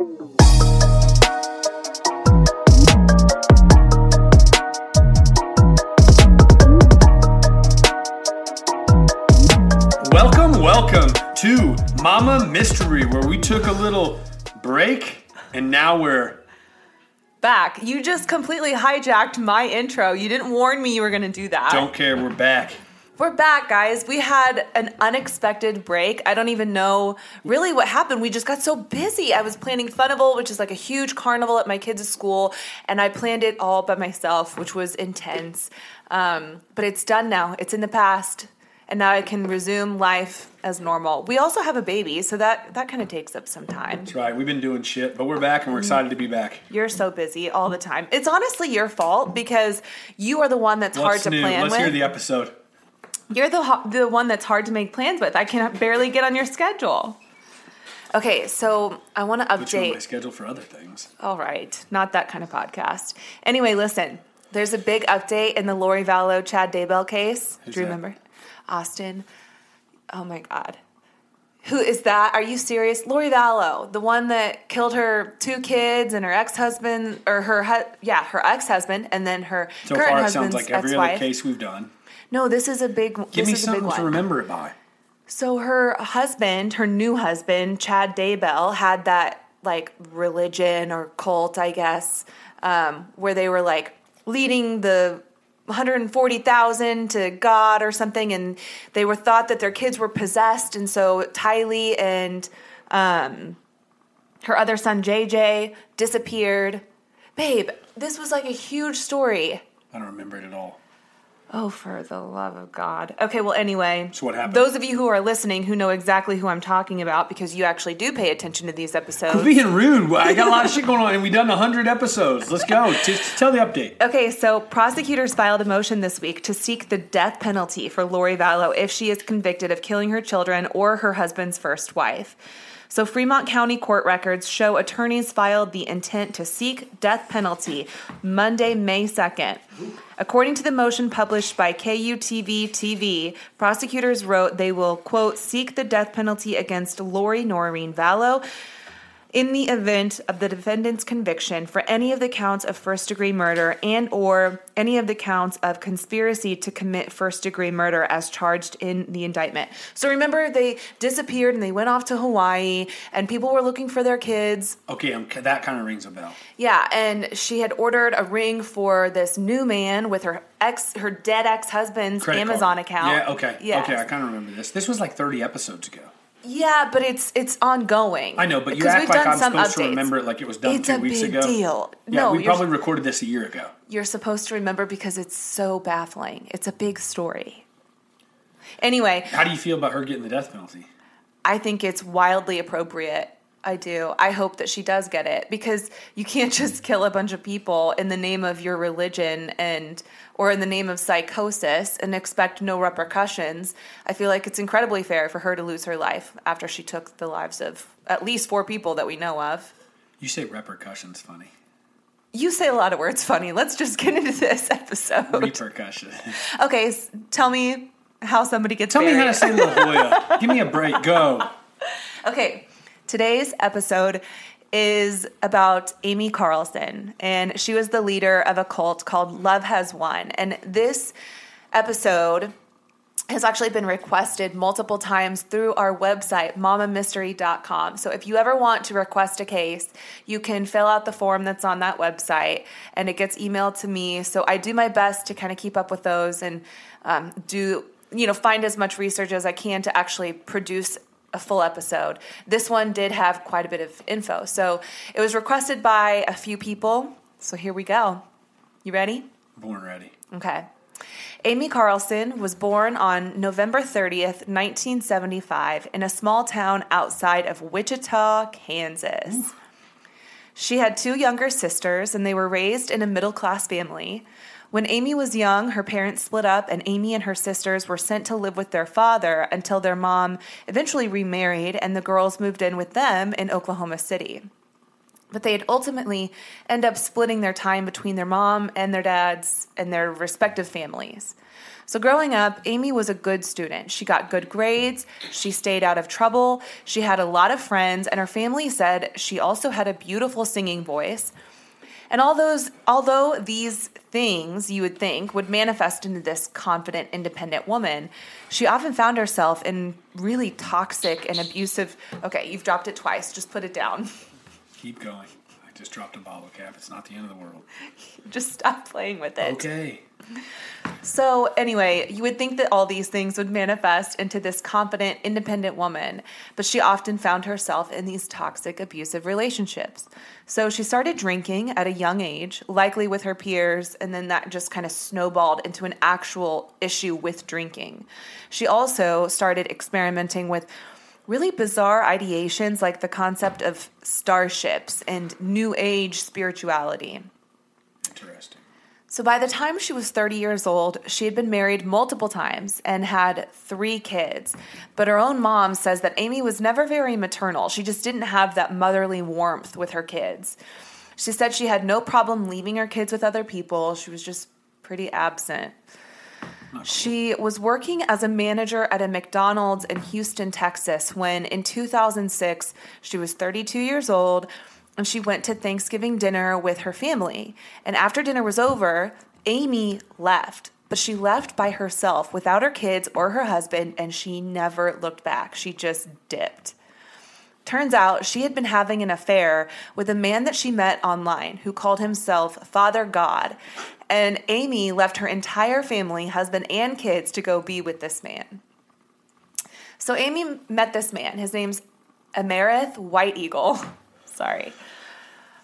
Welcome, welcome to Mama Mystery, where we took a little break and now we're back. You just completely hijacked my intro. You didn't warn me you were going to do that. don't care, we're back. We're back, guys. We had an unexpected break. I don't even know really what happened. We just got so busy. I was planning Funival, which is like a huge carnival at my kids' school, and I planned it all by myself, which was intense. Um, but it's done now, it's in the past. And now I can resume life as normal. We also have a baby, so that, that kind of takes up some time. That's right, we've been doing shit, but we're back and we're excited to be back. You're so busy all the time. It's honestly your fault because you are the one that's What's hard to new? plan Let's with. hear the episode. You're the the one that's hard to make plans with. I can barely get on your schedule. Okay, so I want to update Put you on my schedule for other things. All right, not that kind of podcast. Anyway, listen. There's a big update in the Lori Vallow Chad Daybell case. Who's Do you that? remember? Austin. Oh my God. Who is that? Are you serious? Lori Vallow, the one that killed her two kids and her ex husband, or her, hu- yeah, her ex husband, and then her So current far, it husband's sounds like every ex other case we've done. No, this is a big. Give this me is a big something one. to remember it by. So her husband, her new husband, Chad Daybell, had that like religion or cult, I guess, um, where they were like leading the 140,000 to God or something, and they were thought that their kids were possessed, and so Tylee and um, her other son JJ disappeared. Babe, this was like a huge story. I don't remember it at all. Oh, for the love of God. Okay, well, anyway. So what happened? Those of you who are listening who know exactly who I'm talking about because you actually do pay attention to these episodes. We're being rude. I got a lot of shit going on, and we've done 100 episodes. Let's go. Just tell the update. Okay, so prosecutors filed a motion this week to seek the death penalty for Lori Vallow if she is convicted of killing her children or her husband's first wife. So Fremont County court records show attorneys filed the intent to seek death penalty Monday, May 2nd. According to the motion published by KUTV TV, prosecutors wrote they will, quote, seek the death penalty against Lori Noreen Vallow in the event of the defendant's conviction for any of the counts of first degree murder and or any of the counts of conspiracy to commit first degree murder as charged in the indictment. So remember they disappeared and they went off to Hawaii and people were looking for their kids. Okay, um, that kind of rings a bell. Yeah, and she had ordered a ring for this new man with her ex her dead ex-husband's Credit Amazon card. account. Yeah, okay. Yes. Okay, I kind of remember this. This was like 30 episodes ago. Yeah, but it's it's ongoing. I know, but you act like I'm supposed to remember it like it was done It's two a weeks big ago. deal. Yeah, No, we probably recorded this a year ago. You're supposed to remember because it's so baffling. It's a big story. Anyway, How do you feel about her getting the death penalty? I think it's wildly appropriate. I do. I hope that she does get it because you can't just kill a bunch of people in the name of your religion and or in the name of psychosis and expect no repercussions. I feel like it's incredibly fair for her to lose her life after she took the lives of at least four people that we know of. You say repercussions funny. You say a lot of words funny. Let's just get into this episode. Repercussion. Okay, tell me how somebody gets Tell me how to say La Jolla. Give me a break. Go. Okay, today's episode is about Amy Carlson, and she was the leader of a cult called Love Has Won. And this episode has actually been requested multiple times through our website, mamamystery.com. So if you ever want to request a case, you can fill out the form that's on that website and it gets emailed to me. So I do my best to kind of keep up with those and um, do, you know, find as much research as I can to actually produce a full episode. This one did have quite a bit of info. So it was requested by a few people. So here we go. You ready? Born ready. Okay. Amy Carlson was born on November 30th, 1975, in a small town outside of Wichita, Kansas. She had two younger sisters, and they were raised in a middle class family. When Amy was young, her parents split up, and Amy and her sisters were sent to live with their father until their mom eventually remarried, and the girls moved in with them in Oklahoma City. But they'd ultimately end up splitting their time between their mom and their dads and their respective families. So, growing up, Amy was a good student. She got good grades, she stayed out of trouble, she had a lot of friends, and her family said she also had a beautiful singing voice. And all those, although these things you would think would manifest into this confident, independent woman, she often found herself in really toxic and abusive. Okay, you've dropped it twice. Just put it down. Keep going. Just dropped a bottle cap. It's not the end of the world. Just stop playing with it. Okay. So, anyway, you would think that all these things would manifest into this confident, independent woman, but she often found herself in these toxic, abusive relationships. So, she started drinking at a young age, likely with her peers, and then that just kind of snowballed into an actual issue with drinking. She also started experimenting with really bizarre ideations like the concept of starships and new age spirituality. Interesting. So by the time she was 30 years old, she had been married multiple times and had three kids. But her own mom says that Amy was never very maternal. She just didn't have that motherly warmth with her kids. She said she had no problem leaving her kids with other people. She was just pretty absent. She was working as a manager at a McDonald's in Houston, Texas, when in 2006 she was 32 years old and she went to Thanksgiving dinner with her family. And after dinner was over, Amy left, but she left by herself without her kids or her husband, and she never looked back. She just dipped. Turns out she had been having an affair with a man that she met online who called himself Father God. And Amy left her entire family, husband and kids, to go be with this man. So Amy met this man. His name's Amerith White Eagle. Sorry.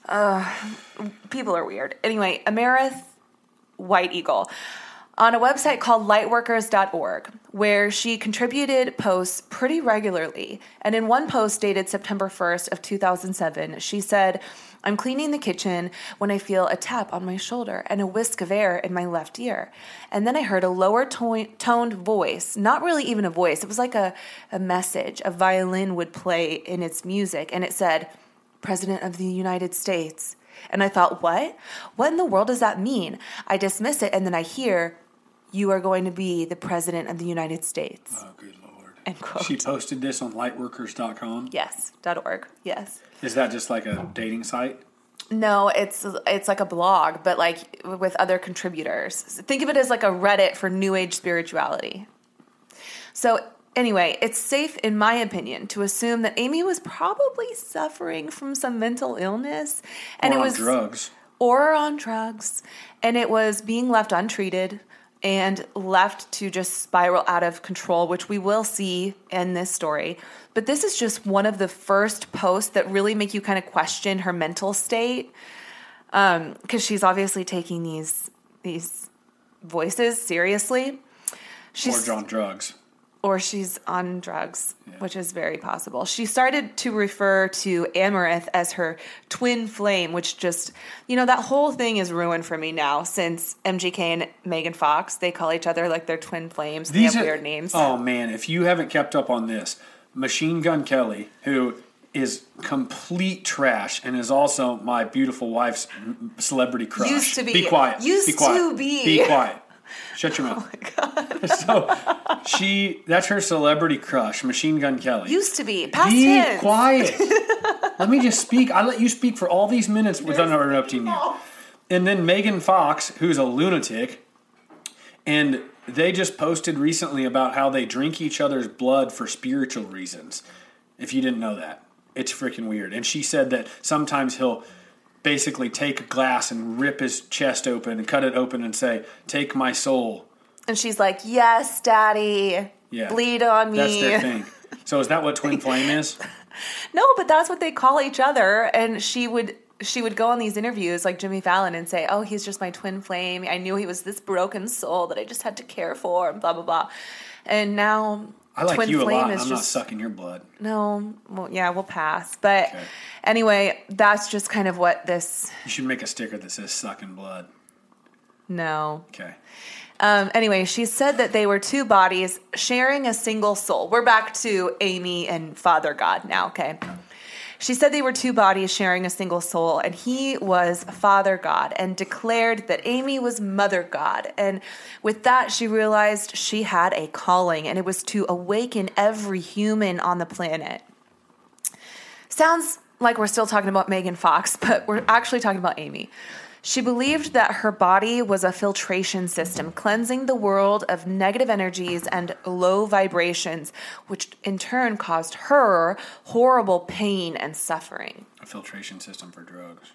Uh, people are weird. Anyway, Amerith White Eagle on a website called lightworkers.org, where she contributed posts pretty regularly. And in one post dated September 1st of 2007, she said, I'm cleaning the kitchen when I feel a tap on my shoulder and a whisk of air in my left ear. And then I heard a lower to- toned voice, not really even a voice, it was like a, a message a violin would play in its music. And it said, President of the United States. And I thought, what? What in the world does that mean? I dismiss it, and then I hear, you are going to be the President of the United States. Oh, good lord. End quote. She posted this on lightworkers.com. Yes, dot .org. Yes. Is that just like a dating site? No, it's it's like a blog, but like with other contributors. Think of it as like a Reddit for new age spirituality. So anyway, it's safe in my opinion to assume that Amy was probably suffering from some mental illness and or it on was drugs. or on drugs and it was being left untreated and left to just spiral out of control, which we will see in this story. But this is just one of the first posts that really make you kind of question her mental state, um, because she's obviously taking these these voices seriously. She's Or on drugs. Or she's on drugs, which is very possible. She started to refer to Amaranth as her twin flame, which just, you know, that whole thing is ruined for me now since MGK and Megan Fox, they call each other like their twin flames. They have are- weird names. Oh man, if you haven't kept up on this, Machine Gun Kelly, who is complete trash and is also my beautiful wife's celebrity crush. Used to be. Be quiet. Used be quiet. to be. Be quiet. Shut your mouth. Oh so she that's her celebrity crush, Machine Gun Kelly. Used to be. Past Be tense. quiet. let me just speak. I let you speak for all these minutes without interrupting you. And then Megan Fox, who's a lunatic, and they just posted recently about how they drink each other's blood for spiritual reasons. If you didn't know that, it's freaking weird. And she said that sometimes he'll basically take a glass and rip his chest open and cut it open and say, "Take my soul." And she's like, yes, daddy. Yeah, Bleed on me. That's their thing. So is that what twin flame is? No, but that's what they call each other. And she would she would go on these interviews like Jimmy Fallon and say, "Oh, he's just my twin flame. I knew he was this broken soul that I just had to care for," and blah blah blah. And now I like twin you a flame lot. is I'm not sucking your blood. no. Well, yeah, we'll pass. But Okay. anyway, that's just kind of what this. You should make a sticker that says "sucking blood." No. Okay. Um, anyway, she said that they were two bodies sharing a single soul. We're back to Amy and Father God now, okay? She said they were two bodies sharing a single soul, and he was Father God, and declared that Amy was Mother God. And with that, she realized she had a calling, and it was to awaken every human on the planet. Sounds like we're still talking about Megan Fox, but we're actually talking about Amy. She believed that her body was a filtration system, cleansing the world of negative energies and low vibrations, which in turn caused her horrible pain and suffering. A filtration system for drugs.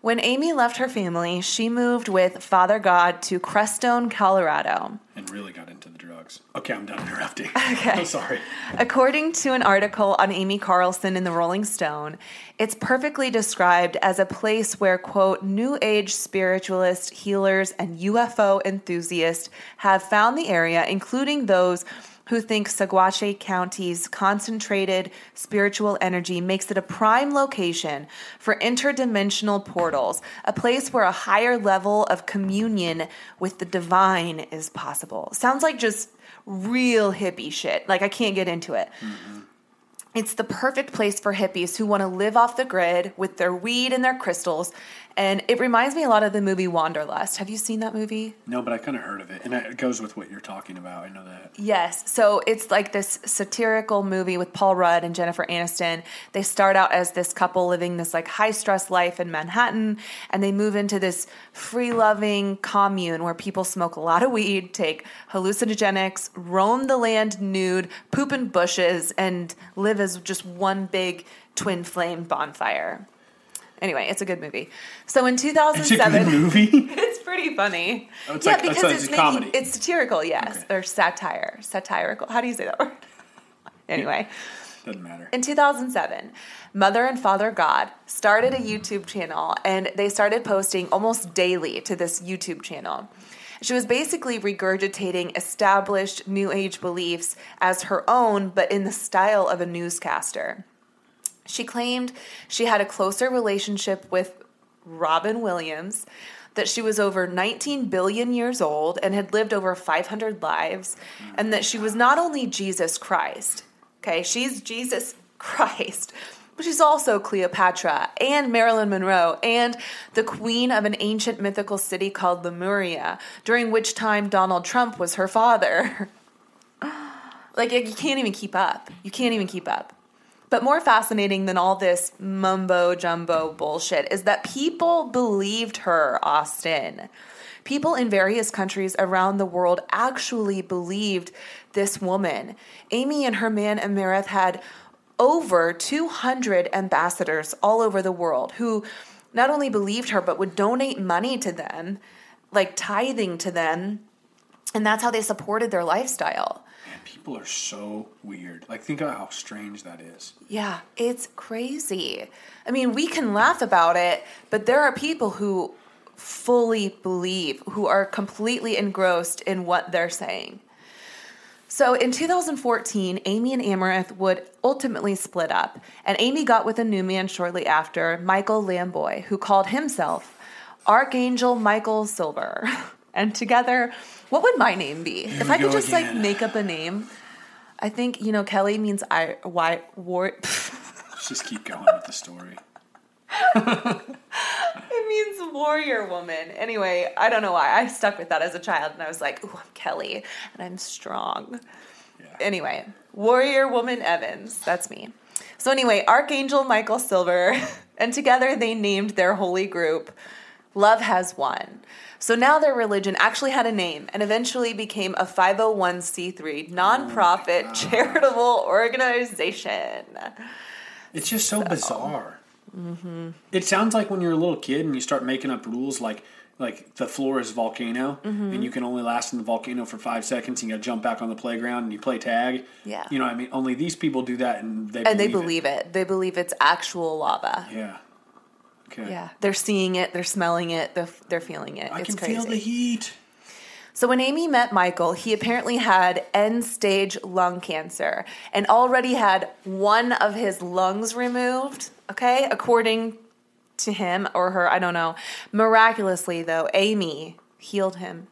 When Amy left her family, she moved with Father God to Crestone, Colorado. And really got into the drugs. Okay, I'm done interrupting. Okay. I'm sorry. According to an article on Amy Carlson in the Rolling Stone, it's perfectly described as a place where, quote, New Age spiritualists, healers, and UFO enthusiasts have found the area, including those who thinks Saguache County's concentrated spiritual energy makes it a prime location for interdimensional portals, a place where a higher level of communion with the divine is possible. Sounds like just real hippie shit. Like, I can't get into it. Mm-hmm. It's the perfect place for hippies who want to live off the grid with their weed and their crystals and it reminds me a lot of the movie Wanderlust. Have you seen that movie? No, but I kind of heard of it, and it goes with what you're talking about. I know that. Yes, so it's like this satirical movie with Paul Rudd and Jennifer Aniston. They start out as this couple living this like high stress life in Manhattan, and they move into this free loving commune where people smoke a lot of weed, take hallucinogenics, roam the land nude, poop in bushes, and live as just one big twin flame bonfire. Anyway, it's a good movie. So in 2007, it's a good movie. it's pretty funny. Oh, it's yeah, like, because it's, it's making, comedy. It's satirical, yes, okay. or satire, satirical. How do you say that word? anyway, doesn't matter. In 2007, Mother and Father God started a YouTube channel, and they started posting almost daily to this YouTube channel. She was basically regurgitating established New Age beliefs as her own, but in the style of a newscaster. She claimed she had a closer relationship with Robin Williams, that she was over 19 billion years old and had lived over 500 lives, and that she was not only Jesus Christ, okay, she's Jesus Christ, but she's also Cleopatra and Marilyn Monroe and the queen of an ancient mythical city called Lemuria, during which time Donald Trump was her father. like, you can't even keep up. You can't even keep up. But more fascinating than all this mumbo jumbo bullshit is that people believed her, Austin. People in various countries around the world actually believed this woman. Amy and her man Amerith had over 200 ambassadors all over the world who not only believed her, but would donate money to them, like tithing to them. And that's how they supported their lifestyle people are so weird. Like, think about how strange that is. Yeah, it's crazy. I mean, we can laugh about it, but there are people who fully believe, who are completely engrossed in what they're saying. So in 2014, Amy and Amerith would ultimately split up, and Amy got with a new man shortly after, Michael Lamboy, who called himself Archangel Michael Silver. and together, what would my name be? Here if I could just again. like make up a name, I think you know Kelly means I why war. Let's just keep going with the story. it means warrior woman. Anyway, I don't know why I stuck with that as a child, and I was like, "Ooh, I'm Kelly, and I'm strong." Yeah. Anyway, warrior woman Evans. That's me. So anyway, Archangel Michael Silver, and together they named their holy group. Love has won. So now their religion actually had a name and eventually became a 501c3 nonprofit oh charitable organization. It's just so, so. bizarre. Mm-hmm. It sounds like when you're a little kid and you start making up rules like like the floor is volcano mm-hmm. and you can only last in the volcano for five seconds and you gotta jump back on the playground and you play tag. Yeah. You know what I mean? Only these people do that and they and believe they believe it. it. They believe it's actual lava. Yeah. Okay. Yeah, they're seeing it, they're smelling it, they're, they're feeling it. I it's can crazy. feel the heat. So when Amy met Michael, he apparently had end stage lung cancer and already had one of his lungs removed, okay, according to him or her, I don't know. Miraculously, though, Amy healed him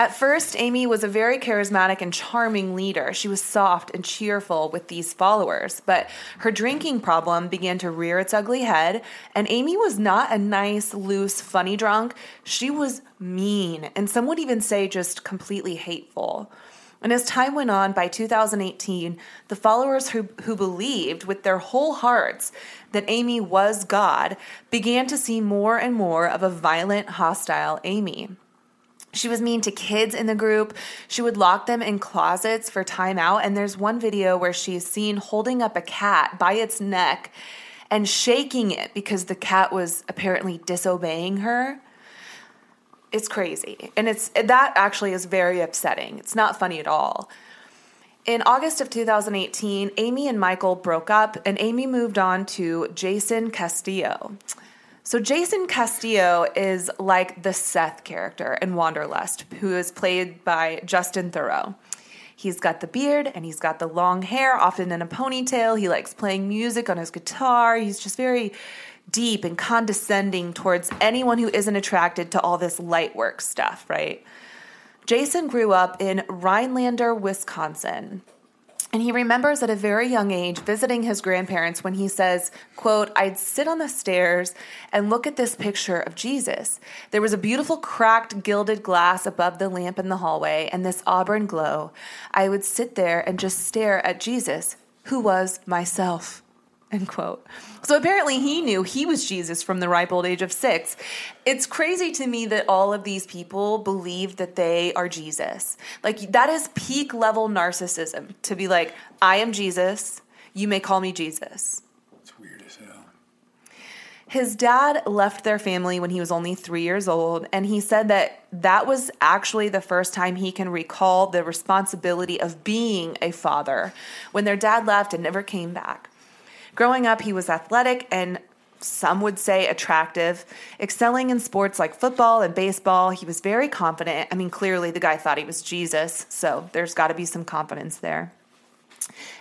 At first, Amy was a very charismatic and charming leader. She was soft and cheerful with these followers, but her drinking problem began to rear its ugly head, and Amy was not a nice, loose, funny drunk. She was mean, and some would even say just completely hateful. And as time went on, by 2018, the followers who, who believed with their whole hearts that Amy was God began to see more and more of a violent, hostile Amy. She was mean to kids in the group. She would lock them in closets for timeout. And there's one video where she's seen holding up a cat by its neck and shaking it because the cat was apparently disobeying her. It's crazy. And it's that actually is very upsetting. It's not funny at all. In August of 2018, Amy and Michael broke up and Amy moved on to Jason Castillo. So Jason Castillo is like the Seth character in Wanderlust, who is played by Justin Theroux. He's got the beard and he's got the long hair, often in a ponytail. He likes playing music on his guitar. He's just very deep and condescending towards anyone who isn't attracted to all this light work stuff, right? Jason grew up in Rhinelander, Wisconsin. And he remembers at a very young age visiting his grandparents when he says, quote, I'd sit on the stairs and look at this picture of Jesus. There was a beautiful cracked gilded glass above the lamp in the hallway and this auburn glow. I would sit there and just stare at Jesus, who was myself. End quote. So apparently he knew he was Jesus from the ripe old age of six. It's crazy to me that all of these people believe that they are Jesus. Like that is peak level narcissism to be like, I am Jesus. You may call me Jesus. It's weird as hell. His dad left their family when he was only three years old, and he said that that was actually the first time he can recall the responsibility of being a father when their dad left and never came back. Growing up, he was athletic and some would say attractive, excelling in sports like football and baseball. He was very confident. I mean, clearly the guy thought he was Jesus, so there's got to be some confidence there.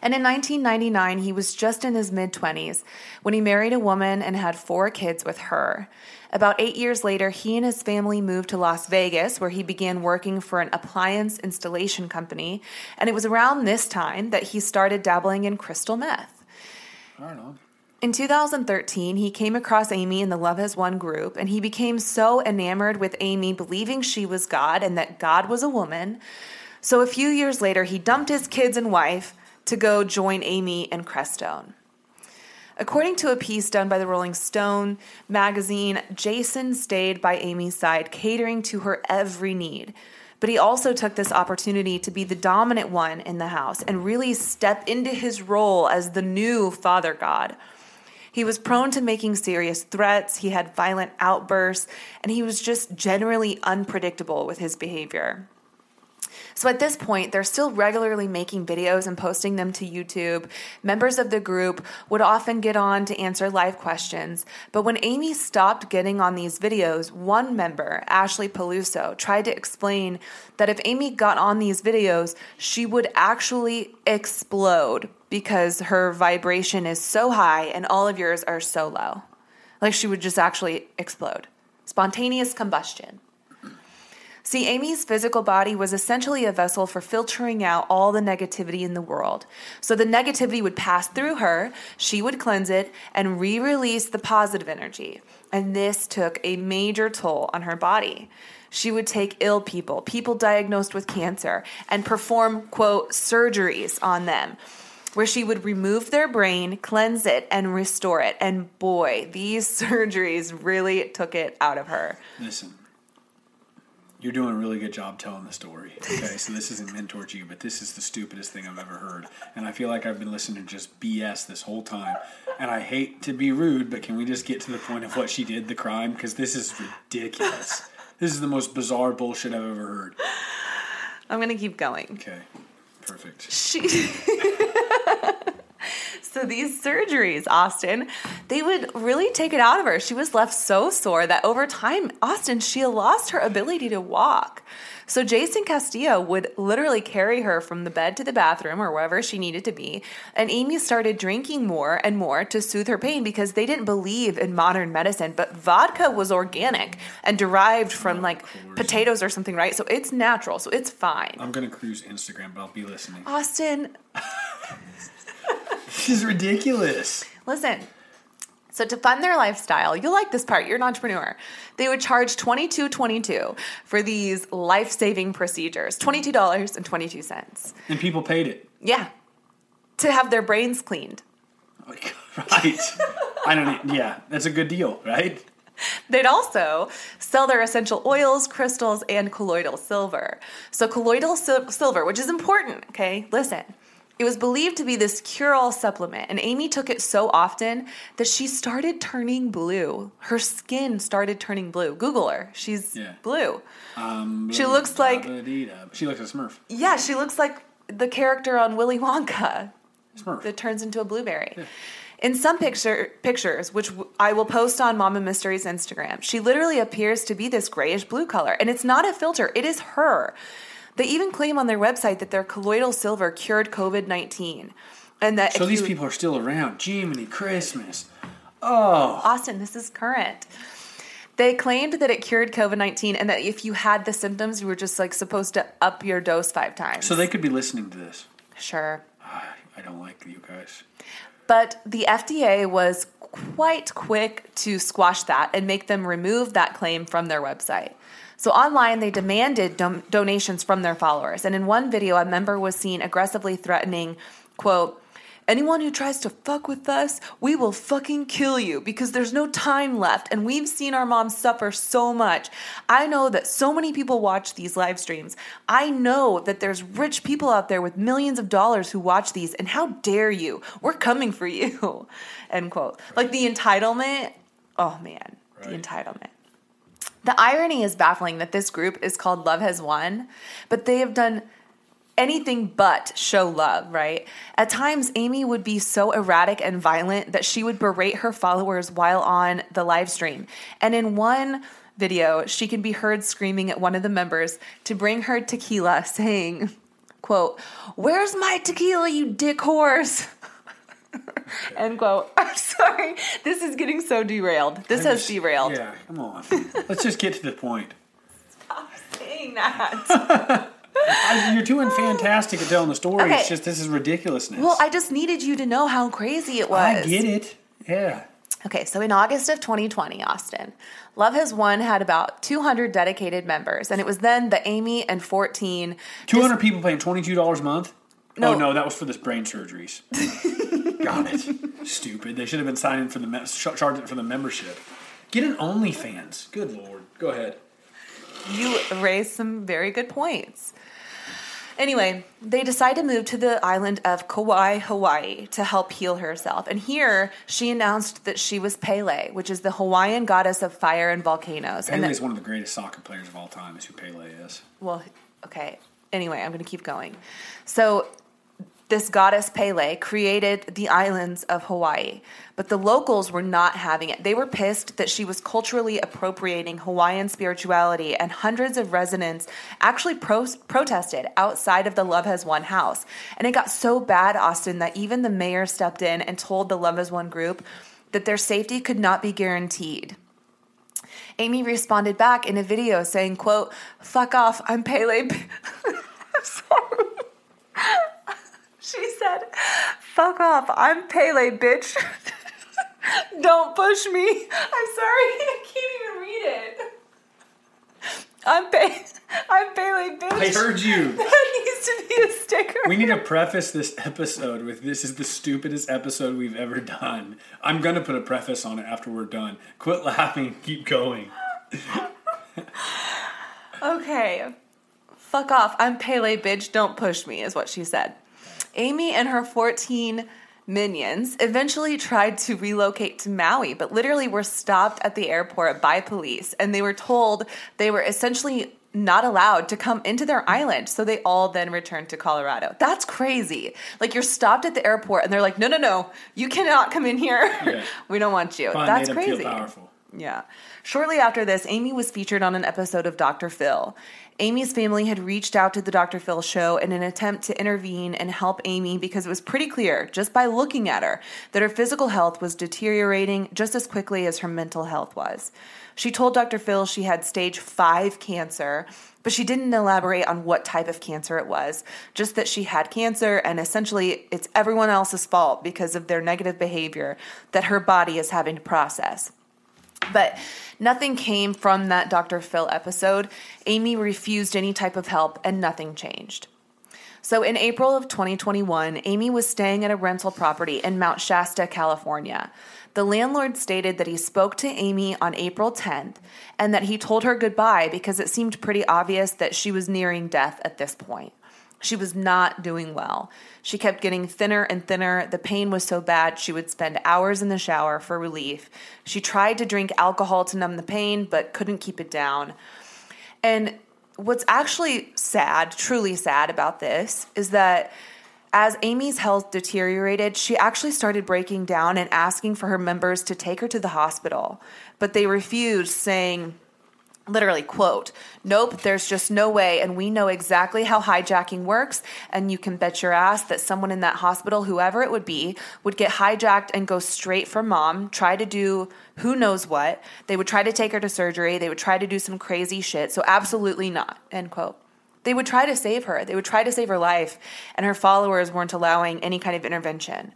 And in 1999, he was just in his mid 20s when he married a woman and had four kids with her. About eight years later, he and his family moved to Las Vegas, where he began working for an appliance installation company. And it was around this time that he started dabbling in crystal meth. I don't know. In 2013, he came across Amy in the Love Has Won group, and he became so enamored with Amy, believing she was God and that God was a woman. So a few years later, he dumped his kids and wife to go join Amy and Crestone. According to a piece done by the Rolling Stone magazine, Jason stayed by Amy's side, catering to her every need. But he also took this opportunity to be the dominant one in the house and really step into his role as the new father god. He was prone to making serious threats, he had violent outbursts, and he was just generally unpredictable with his behavior. So at this point, they're still regularly making videos and posting them to YouTube. Members of the group would often get on to answer live questions. But when Amy stopped getting on these videos, one member, Ashley Peluso, tried to explain that if Amy got on these videos, she would actually explode because her vibration is so high and all of yours are so low. Like she would just actually explode. Spontaneous combustion. See, Amy's physical body was essentially a vessel for filtering out all the negativity in the world. So the negativity would pass through her, she would cleanse it, and re release the positive energy. And this took a major toll on her body. She would take ill people, people diagnosed with cancer, and perform, quote, surgeries on them where she would remove their brain, cleanse it, and restore it. And boy, these surgeries really took it out of her. Listen, you're doing a really good job telling the story. Okay, so this isn't meant towards you, but this is the stupidest thing I've ever heard. And I feel like I've been listening to just BS this whole time. And I hate to be rude, but can we just get to the point of what she did, the crime? Because this is ridiculous. this is the most bizarre bullshit I've ever heard. I'm going to keep going. Okay, perfect. She. These surgeries, Austin, they would really take it out of her. She was left so sore that over time, Austin, she lost her ability to walk. So Jason Castillo would literally carry her from the bed to the bathroom or wherever she needed to be. And Amy started drinking more and more to soothe her pain because they didn't believe in modern medicine. But vodka was organic and derived from like potatoes or something, right? So it's natural. So it's fine. I'm gonna cruise Instagram, but I'll be listening. Austin, This is ridiculous. Listen. So to fund their lifestyle, you'll like this part. You're an entrepreneur. They would charge twenty two twenty two for these life saving procedures. Twenty two dollars and twenty two cents. And people paid it. Yeah, to have their brains cleaned. Oh right. I don't. Yeah, that's a good deal, right? They'd also sell their essential oils, crystals, and colloidal silver. So colloidal sil- silver, which is important. Okay, listen. It was believed to be this cure all supplement, and Amy took it so often that she started turning blue. Her skin started turning blue. Google her. She's Yeah. blue. Um, She looks like- She looks like a Smurf. Yeah, she looks like the character on Willy Wonka Smurf. that turns into a blueberry. In some picture pictures, which I will post on Mama Mysteries Instagram, she literally appears to be this grayish blue color, and it's not a filter; it is her. They even claim on their website that their colloidal silver cured COVID nineteen, and that so these people are still around. Jiminy Christmas. Oh, Austin, this is current. They claimed that it cured COVID 19 and that if you had the symptoms, you were just like supposed to up your dose five times. so they could be listening to this. sure. I don't like you guys. But the FDA was quite quick to squash that and make them remove that claim from their website. So online, they demanded don- donations from their followers. And in one video, a member was seen aggressively threatening, quote, Anyone who tries to fuck with us, we will fucking kill you because there's no time left and we've seen our moms suffer so much. I know that so many people watch these live streams. I know that there's rich people out there with millions of dollars who watch these and how dare you? We're coming for you. End quote. Like the entitlement, oh man, the entitlement. The irony is baffling that this group is called Love Has Won, but they have done anything but show love, right? At times, Amy would be so erratic and violent that she would berate her followers while on the live stream. And in one video, she can be heard screaming at one of the members to bring her tequila, saying, quote, Where's my tequila, you dick horse? End quote. I'm sorry. This is getting so derailed. This I'm has just- derailed. Yeah, come on. Let's just get to the point. Stop saying that. I, you're doing fantastic at telling the story. Okay. It's just this is ridiculousness. well, I just needed you to know how crazy it was. I get it. Yeah. Okay, so in August of 2020, Austin, Love Has Won had about 200 dedicated members, and it was then the Amy and 14. 200 people paying $22 a month? No. Oh, no, that was for this brain surgeries. Got it. Stupid. They should have been signing for the, me- ch- charging for the membership. Get an OnlyFans. Good Lord. Go ahead. You raised some very good points. Anyway, they decide to move to the island of Kauai, Hawaii to help heal herself. And here she announced that she was Pele, which is the Hawaiian goddess of fire and volcanoes. and Pele that- is one of the greatest soccer players of all time, is who Pele is. well, okay. Anyway, I'm going to keep going. So, this goddess Pele created the islands of Hawaii, but the locals were not having it. They were pissed that she was culturally appropriating Hawaiian spirituality, and hundreds of residents actually pro- protested outside of the Love Has Won house. And it got so bad, Austin, that even the mayor stepped in and told the Love Has Won group that their safety could not be guaranteed. Amy responded back in a video saying, quote, fuck off, I'm Pele. I'm sorry. she said, fuck off, I'm Pele, bitch. Don't push me. I'm sorry, I can't even read it. I'm Pele, I'm Pele, bitch. I heard you. That needs to be a sticker. We need to preface this episode with this is the stupidest episode we've ever done. I'm going to put a preface on it after we're done. Quit laughing. Keep going. Okay. Fuck off. I'm Pele, bitch. Don't push me, is what she said. Amy and her 14 minions eventually tried to relocate to Maui, but literally were stopped at the airport by police. And they were told they were essentially not allowed to come into their island. So they all then returned to Colorado. That's crazy. Like you're stopped at the airport and they're like, no, no, no, you cannot come in here. Yeah. we don't want you. Probably That's crazy. Yeah. Shortly after this, Amy was featured on an episode of Dr. Phil. Amy's family had reached out to the Dr. Phil show in an attempt to intervene and help Amy because it was pretty clear, just by looking at her, that her physical health was deteriorating just as quickly as her mental health was. She told Dr. Phil she had stage 5 cancer, but she didn't elaborate on what type of cancer it was, just that she had cancer and essentially it's everyone else's fault because of their negative behavior that her body is having to process. But nothing came from that Dr. Phil episode. Amy refused any type of help and nothing changed. So in April of 2021, Amy was staying at a rental property in Mount Shasta, California. The landlord stated that he spoke to Amy on April 10th and that he told her goodbye because it seemed pretty obvious that she was nearing death at this point. She was not doing well. She kept getting thinner and thinner. The pain was so bad, she would spend hours in the shower for relief. She tried to drink alcohol to numb the pain, but couldn't keep it down. And what's actually sad, truly sad about this, is that as Amy's health deteriorated, she actually started breaking down and asking for her members to take her to the hospital. But they refused, saying, literally quote nope there's just no way and we know exactly how hijacking works and you can bet your ass that someone in that hospital whoever it would be would get hijacked and go straight for mom try to do who knows what. They would try to take her to surgery. They would try to do some crazy shit. So absolutely not end quote. They would try to save her. They would try to save her life and her followers weren't allowing any kind of intervention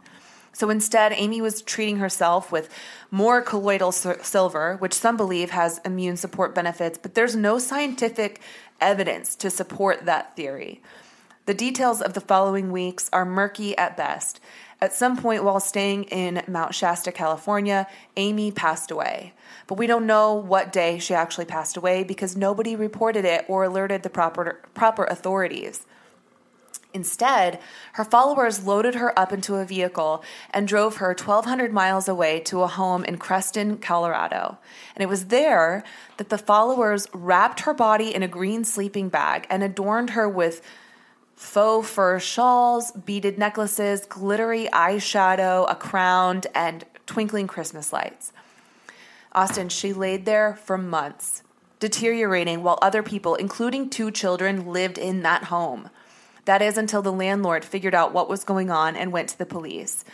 so instead, Amy was treating herself with more colloidal silver, which some believe has immune support benefits, but there's no scientific evidence to support that theory. The details of the following weeks are murky at best. At some point while staying in Mount Shasta, California, Amy passed away. But we don't know what day she actually passed away because nobody reported it or alerted the proper, proper authorities. Instead, her followers loaded her up into a vehicle and drove her 1,200 miles away to a home in Crestone, Colorado. And it was there that the followers wrapped her body in a green sleeping bag and adorned her with faux fur shawls, beaded necklaces, glittery eyeshadow, a crown, and twinkling Christmas lights. Austin, she laid there for months, deteriorating while other people, including two children, lived in that home. That is until the landlord figured out what was going on and went to the police.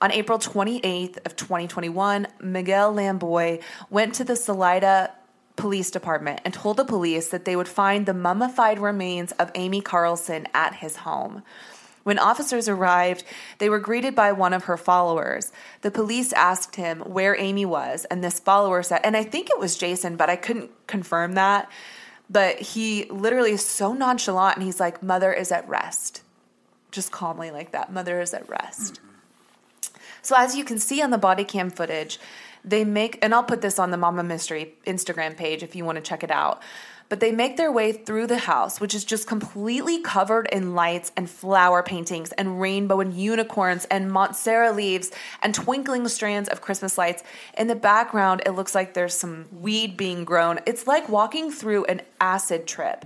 On April 28th of 2021, Miguel Lamboy went to the Salida Police Department and told the police that they would find the mummified remains of Amy Carlson at his home. When officers arrived, they were greeted by one of her followers. The police asked him where Amy was, and this follower said, and I think it was Jason, but I couldn't confirm that. But he literally is so nonchalant and he's like, Mother is at rest. Just calmly like that. Mother is at rest. Mm-hmm. So, as you can see on the body cam footage, they make, and I'll put this on the Mama Mystery Instagram page if you want to check it out but they make their way through the house, which is just completely covered in lights and flower paintings and rainbow and unicorns and Monstera leaves and twinkling strands of Christmas lights. In the background, it looks like there's some weed being grown. It's like walking through an acid trip.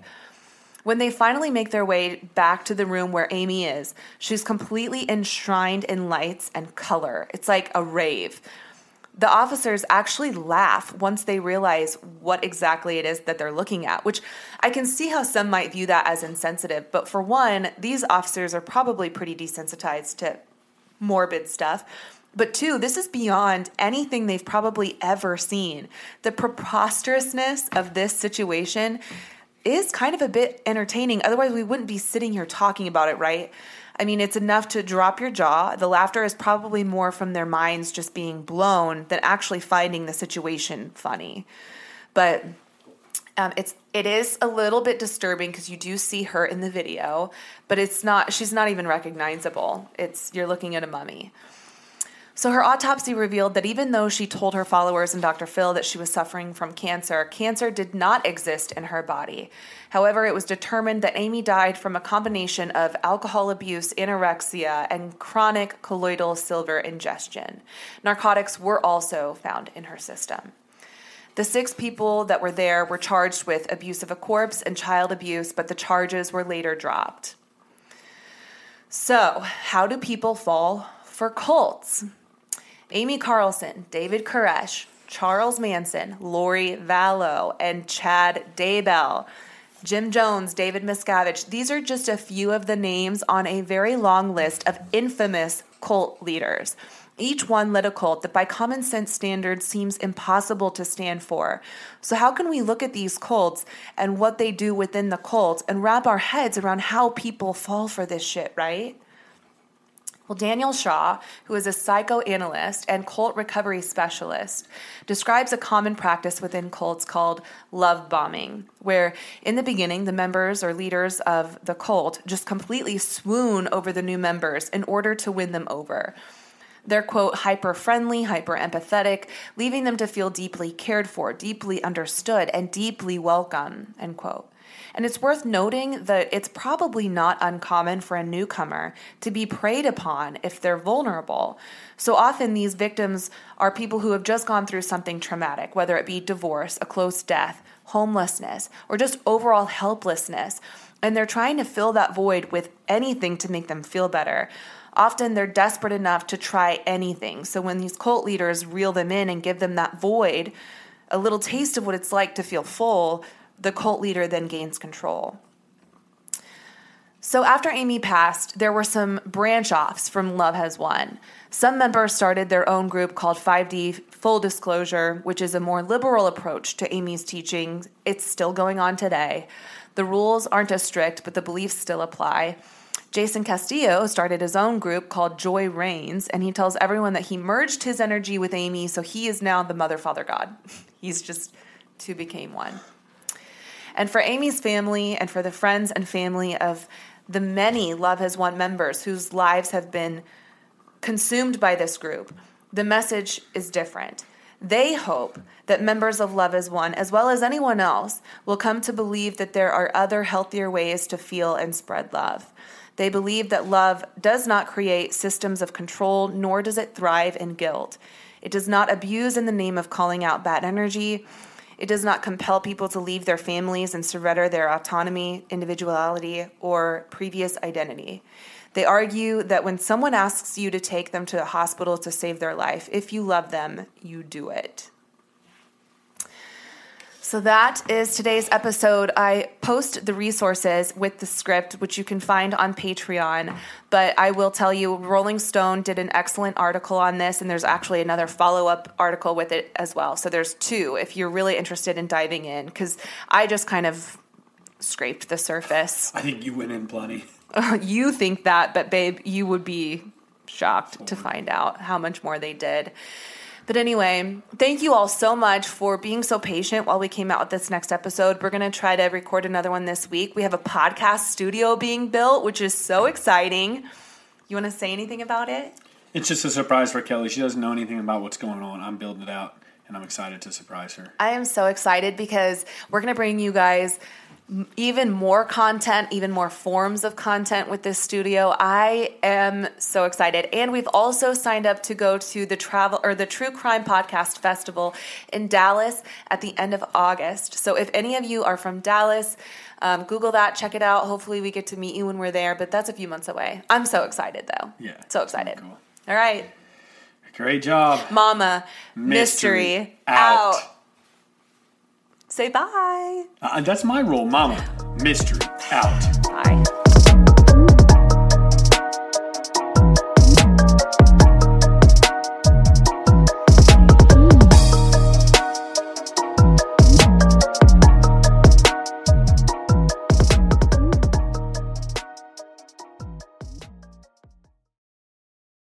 When they finally make their way back to the room where Amy is, she's completely enshrined in lights and color. It's like a rave the officers actually laugh once they realize what exactly it is that they're looking at, which I can see how some might view that as insensitive. But for one, these officers are probably pretty desensitized to morbid stuff. But two, this is beyond anything they've probably ever seen. The preposterousness of this situation is kind of a bit entertaining. Otherwise, we wouldn't be sitting here talking about it, right? I mean, it's enough to drop your jaw. The laughter is probably more from their minds just being blown than actually finding the situation funny. But um, it's it is a little bit disturbing because you do see her in the video, but it's not. She's not even recognizable. It's you're looking at a mummy. So her autopsy revealed that even though she told her followers and Dr. Phil that she was suffering from cancer, cancer did not exist in her body. However, it was determined that Amy died from a combination of alcohol abuse, anorexia, and chronic colloidal silver ingestion. Narcotics were also found in her system. The six people that were there were charged with abuse of a corpse and child abuse, but the charges were later dropped. So, how do people fall for cults? Amy Carlson, David Koresh, Charles Manson, Lori Vallow, and Chad Daybell. Jim Jones, David Miscavige. These are just a few of the names on a very long list of infamous cult leaders. Each one led a cult that, by common sense standards, seems impossible to stand for. So, how can we look at these cults and what they do within the cult and wrap our heads around how people fall for this shit, right? Well, Daniel Shaw, who is a psychoanalyst and cult recovery specialist, describes a common practice within cults called love bombing, where in the beginning, the members or leaders of the cult just completely swoon over the new members in order to win them over. They're, quote, hyper friendly, hyper empathetic, leaving them to feel deeply cared for, deeply understood, and deeply welcome, end quote. And it's worth noting that it's probably not uncommon for a newcomer to be preyed upon if they're vulnerable. So often these victims are people who have just gone through something traumatic, whether it be divorce, a close death, homelessness, or just overall helplessness. And they're trying to fill that void with anything to make them feel better. Often they're desperate enough to try anything. So when these cult leaders reel them in and give them that void, a little taste of what it's like to feel full, the cult leader then gains control. So after Amy passed, there were some branch offs from Love Has Won. Some members started their own group called 5D Full Disclosure, which is a more liberal approach to Amy's teaching. It's still going on today. The rules aren't as strict, but the beliefs still apply. Jason Castillo started his own group called Joy Reigns, and he tells everyone that he merged his energy with Amy, so he is now the Mother, Father, God. He's just two became one. And for Amy's family and for the friends and family of the many Love Has Won members whose lives have been consumed by this group, the message is different. They hope that members of Love Has Won, as well as anyone else, will come to believe that there are other healthier ways to feel and spread love. They believe that love does not create systems of control, nor does it thrive in guilt. It does not abuse in the name of calling out bad energy. It does not compel people to leave their families and surrender their autonomy, individuality, or previous identity. They argue that when someone asks you to take them to the hospital to save their life, if you love them, you do it. So that is today's episode. I post the resources with the script, which you can find on Patreon. But I will tell you, Rolling Stone did an excellent article on this, and there's actually another follow up article with it as well. So there's two if you're really interested in diving in, because I just kind of scraped the surface. I think you went in plenty. you think that, but babe, you would be shocked to find out how much more they did. But anyway, thank you all so much for being so patient while we came out with this next episode. We're going to try to record another one this week. We have a podcast studio being built, which is so exciting. You want to say anything about it? It's just a surprise for Kelly. She doesn't know anything about what's going on. I'm building it out, and I'm excited to surprise her. I am so excited because we're going to bring you guys even more content, even more forms of content with this studio. I am so excited. And we've also signed up to go to the travel or the True Crime Podcast Festival in Dallas at the end of August. So if any of you are from Dallas, um, Google that, check it out. Hopefully, we get to meet you when we're there, but that's a few months away. I'm so excited though. Yeah. So excited. Cool. All right. Great job. Mama, mystery, Mystery out. out. Say bye. Uh, that's my role, Mama. Mystery out. Bye.